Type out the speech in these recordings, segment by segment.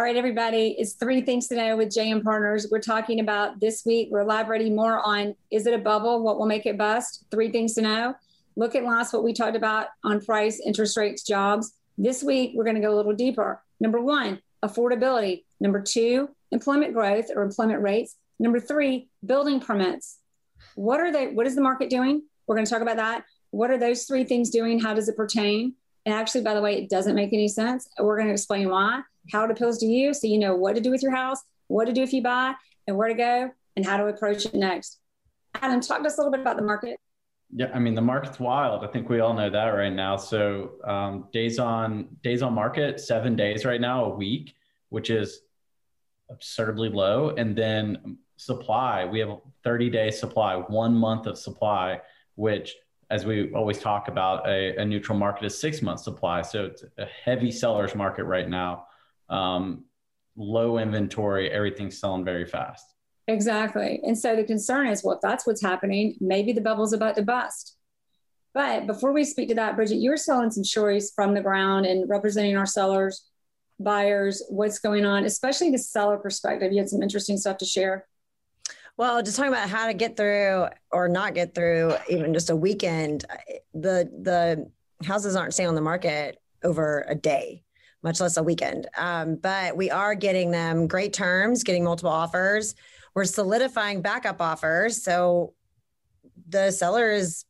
All right, everybody, it's three things to know with JM Partners. We're talking about this week, we're elaborating more on is it a bubble? What will make it bust? Three things to know. Look at last what we talked about on price, interest rates, jobs. This week, we're going to go a little deeper. Number one, affordability. Number two, employment growth or employment rates. Number three, building permits. What are they? What is the market doing? We're going to talk about that. What are those three things doing? How does it pertain? And actually, by the way, it doesn't make any sense. We're going to explain why how it appeals to you so you know what to do with your house, what to do if you buy, and where to go, and how to approach it next. Adam, talk to us a little bit about the market. Yeah, I mean the market's wild. I think we all know that right now. So um, days on days on market, seven days right now a week, which is absurdly low. And then supply, we have 30 day supply, one month of supply, which as we always talk about, a, a neutral market is six months supply. So it's a heavy seller's market right now um, low inventory, everything's selling very fast. Exactly. And so the concern is, well, if that's what's happening, maybe the bubble's about to bust. But before we speak to that, Bridget, you're selling some stories from the ground and representing our sellers, buyers, what's going on, especially the seller perspective. You had some interesting stuff to share. Well, just talking about how to get through or not get through even just a weekend, the the houses aren't staying on the market over a day much less a weekend. Um, but we are getting them great terms, getting multiple offers. We're solidifying backup offers. So the seller is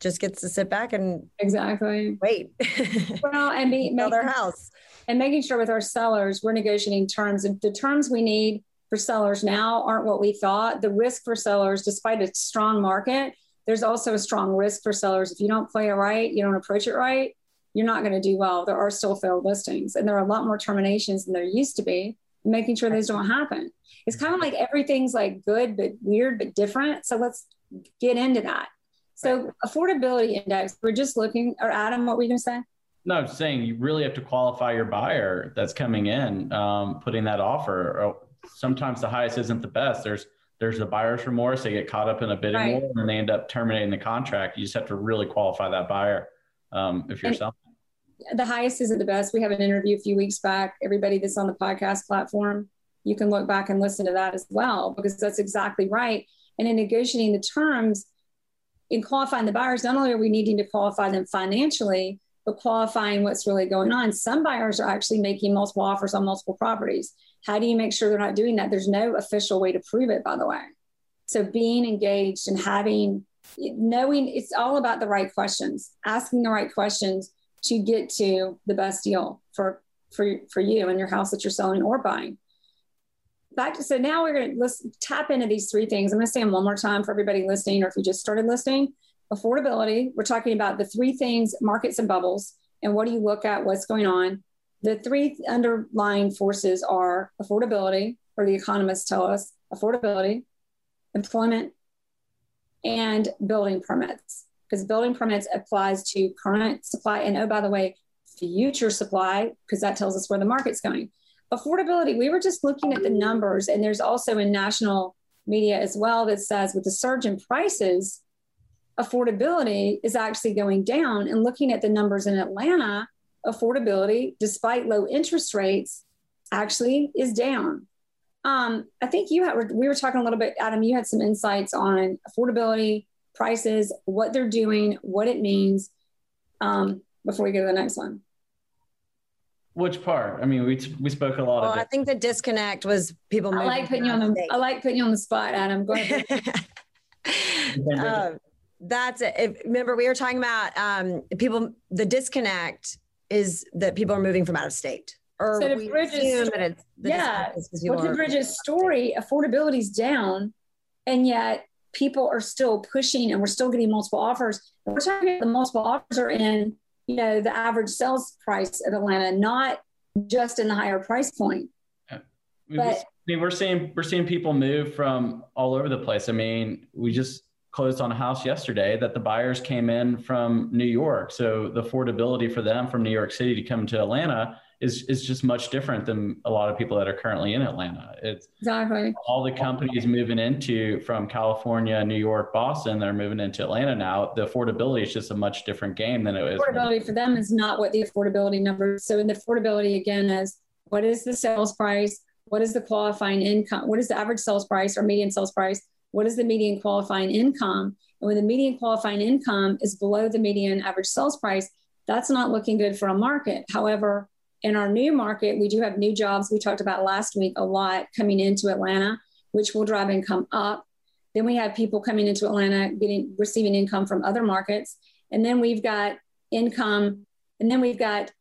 just gets to sit back and exactly wait. well, and be, make, their house and making sure with our sellers we're negotiating terms. And the terms we need for sellers now aren't what we thought. The risk for sellers, despite a strong market, there's also a strong risk for sellers. If you don't play it right, you don't approach it right, you're not going to do well. There are still failed listings, and there are a lot more terminations than there used to be. Making sure those don't happen. It's kind of like everything's like good but weird but different. So let's get into that. So affordability index, we're just looking. Or Adam, what were you going to say? No, I'm saying you really have to qualify your buyer that's coming in, um, putting that offer. Sometimes the highest isn't the best. There's there's the buyer's remorse. They get caught up in a bidding right. war and they end up terminating the contract. You just have to really qualify that buyer um, if you're and, selling the highest isn't the best. We have an interview a few weeks back. Everybody that's on the podcast platform, you can look back and listen to that as well, because that's exactly right. And in negotiating the terms, in qualifying the buyers, not only are we needing to qualify them financially, but qualifying what's really going on. Some buyers are actually making multiple offers on multiple properties. How do you make sure they're not doing that? There's no official way to prove it, by the way. So being engaged and having, knowing it's all about the right questions, asking the right questions to get to the best deal for for for you and your house that you're selling or buying. Back to, so now we're going to let's tap into these three things. I'm going to say them one more time for everybody listening, or if you just started listening. Affordability. We're talking about the three things: markets and bubbles, and what do you look at? What's going on? The three underlying forces are affordability, or the economists tell us affordability, employment, and building permits because building permits applies to current supply. And oh by the way future supply because that tells us where the market's going. Affordability we were just looking at the numbers and there's also in national media as well that says with the surge in prices affordability is actually going down. And looking at the numbers in atlanta affordability despite low interest rates actually is down. Um, i think you had we were talking a little bit adam you had some insights on affordability prices, what they're doing, what it means, um, before we go to the next one. Which part? I mean, we we spoke a lot well, of. I think the disconnect was people. I like putting you on the. I like putting you on the spot, Adam. Go ahead. uh, that's it. If, remember, we were talking about um, people. The disconnect is that people are moving from out of state. Or so to Bridget's, yeah, well, the Bridget's story, affordability is down, and yet people are still pushing and we're still getting multiple offers. we're talking about the multiple offers are in, you know, the average sales price at Atlanta, not just in the higher price point. Yeah. But I mean, we're seeing we're seeing people move from all over the place. I mean, we just closed on a house yesterday that the buyers came in from New York, so the affordability for them from New York City to come to Atlanta is is just much different than a lot of people that are currently in Atlanta. It's exactly all the companies moving into from California, New York, Boston. They're moving into Atlanta now. The affordability is just a much different game than it is. Affordability for them is not what the affordability numbers. So, in the affordability again is what is the sales price? What is the qualifying income? What is the average sales price or median sales price? What is the median qualifying income? And when the median qualifying income is below the median average sales price, that's not looking good for a market. However, in our new market, we do have new jobs we talked about last week a lot coming into Atlanta, which will drive income up. Then we have people coming into Atlanta getting receiving income from other markets. And then we've got income, and then we've got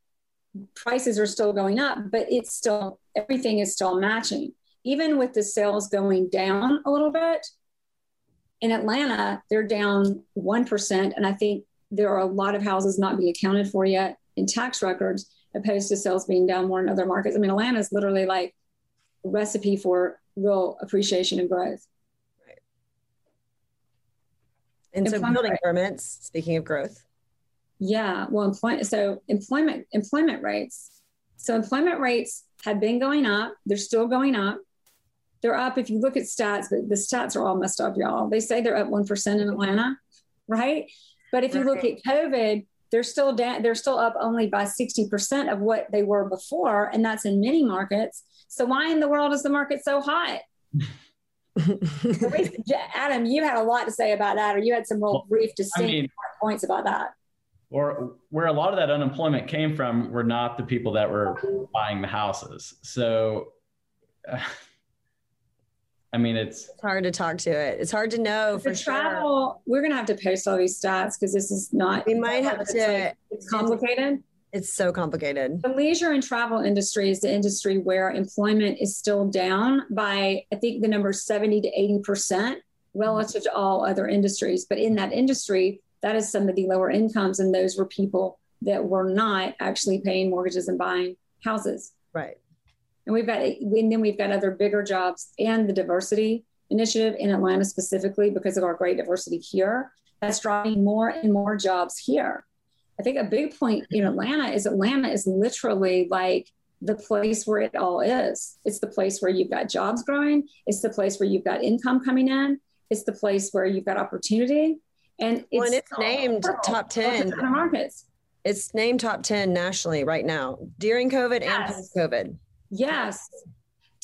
prices are still going up, but it's still everything is still matching. Even with the sales going down a little bit, in Atlanta, they're down 1%. And I think there are a lot of houses not being accounted for yet in tax records opposed to sales being down more in other markets. I mean, Atlanta is literally like a recipe for real appreciation and growth. Right. And so building rate. permits, speaking of growth. Yeah, well, employment. So employment employment rates. So employment rates have been going up. They're still going up. They're up. If you look at stats, but the stats are all messed up, y'all. They say they're up one percent in Atlanta, right? But if you look at COVID, they're still down, they're still up only by 60% of what they were before. And that's in many markets. So why in the world is the market so hot? Adam, you had a lot to say about that, or you had some real brief, distinct I mean, points about that. Or where a lot of that unemployment came from were not the people that were buying the houses. So, uh, I mean, it's, it's hard to talk to it. It's hard to know for travel. Sure. We're gonna have to post all these stats because this is not. We might have to. Like, it's complicated. It's so complicated. The leisure and travel industry is the industry where employment is still down by, I think, the number seventy to eighty percent relative to all other industries. But in that industry, that is some of the lower incomes, and those were people that were not actually paying mortgages and buying houses. Right. And we've got, and then we've got other bigger jobs and the diversity initiative in Atlanta specifically because of our great diversity here. That's driving more and more jobs here. I think a big point in Atlanta is Atlanta is literally like the place where it all is. It's the place where you've got jobs growing. It's the place where you've got income coming in. It's the place where you've got opportunity. And it's, well, and it's named top 10 markets. It's named top 10 nationally right now during COVID yes. and post COVID. Yes.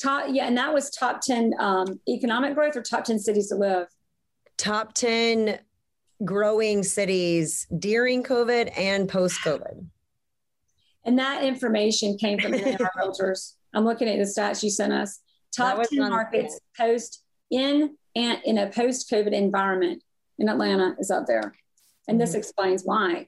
Top, yeah, and that was top 10 um, economic growth or top 10 cities to live? Top 10 growing cities during COVID and post COVID. And that information came from the our realtors. I'm looking at the stats you sent us. Top 10 markets post in and in a post COVID environment in Atlanta is up there. And this mm-hmm. explains why.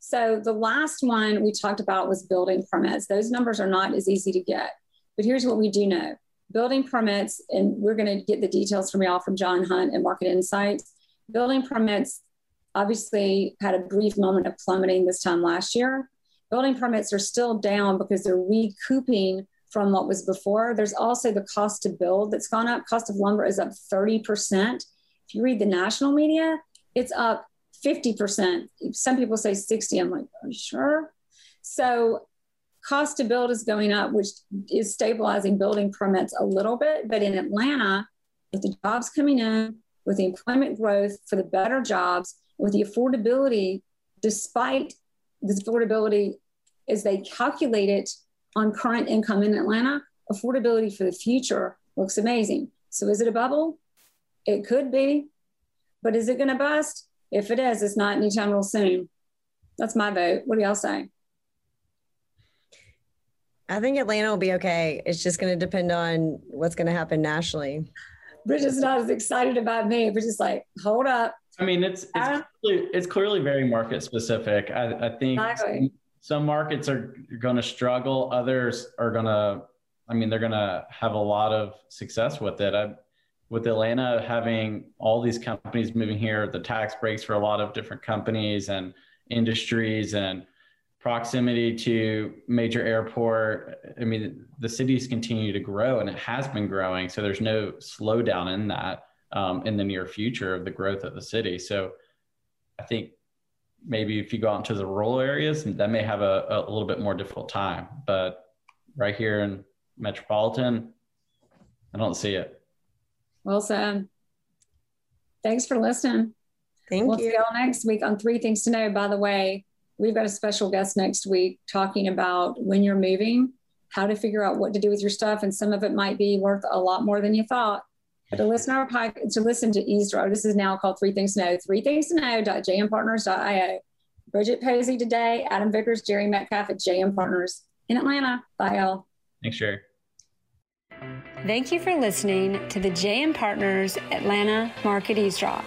So the last one we talked about was building permits. Those numbers are not as easy to get. But here's what we do know building permits, and we're going to get the details from y'all from John Hunt and Market Insights. Building permits obviously had a brief moment of plummeting this time last year. Building permits are still down because they're recouping from what was before. There's also the cost to build that's gone up. Cost of lumber is up 30%. If you read the national media, it's up 50%. Some people say 60. I'm like, are you sure? So cost to build is going up, which is stabilizing building permits a little bit. But in Atlanta, with the jobs coming in, with the employment growth for the better jobs, with the affordability, despite the affordability as they calculate it on current income in Atlanta, affordability for the future looks amazing. So is it a bubble? It could be. But is it going to bust? If it is, it's not anytime real soon. That's my vote. What do y'all say? I think Atlanta will be okay. It's just going to depend on what's going to happen nationally. Bridget's not as excited about me. Bridget's like, hold up. I mean, it's it's, clearly, it's clearly very market specific. I, I think some, some markets are going to struggle. Others are going to, I mean, they're going to have a lot of success with it. I, with Atlanta having all these companies moving here, the tax breaks for a lot of different companies and industries, and proximity to major airport. I mean, the cities continue to grow and it has been growing. So there's no slowdown in that um, in the near future of the growth of the city. So I think maybe if you go out into the rural areas, that may have a, a little bit more difficult time. But right here in metropolitan, I don't see it. Well said. Thanks for listening. Thank we'll you. see y'all next week on Three Things to Know. By the way, we've got a special guest next week talking about when you're moving, how to figure out what to do with your stuff, and some of it might be worth a lot more than you thought. But to listen to our podcast, to listen to eavesdrop, this is now called Three Things to Know. Three Things to Know.jmpartners.io. Bridget Posey today, Adam Vickers, Jerry Metcalf at JM Partners in Atlanta. Bye, y'all. Thanks, Jerry. Thank you for listening to the JM Partners Atlanta Market Eavesdrop.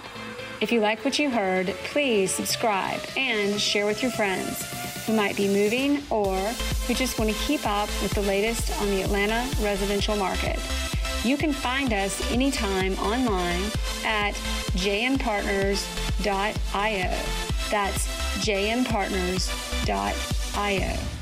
If you like what you heard, please subscribe and share with your friends who might be moving or who just want to keep up with the latest on the Atlanta residential market. You can find us anytime online at jmpartners.io. That's jmpartners.io.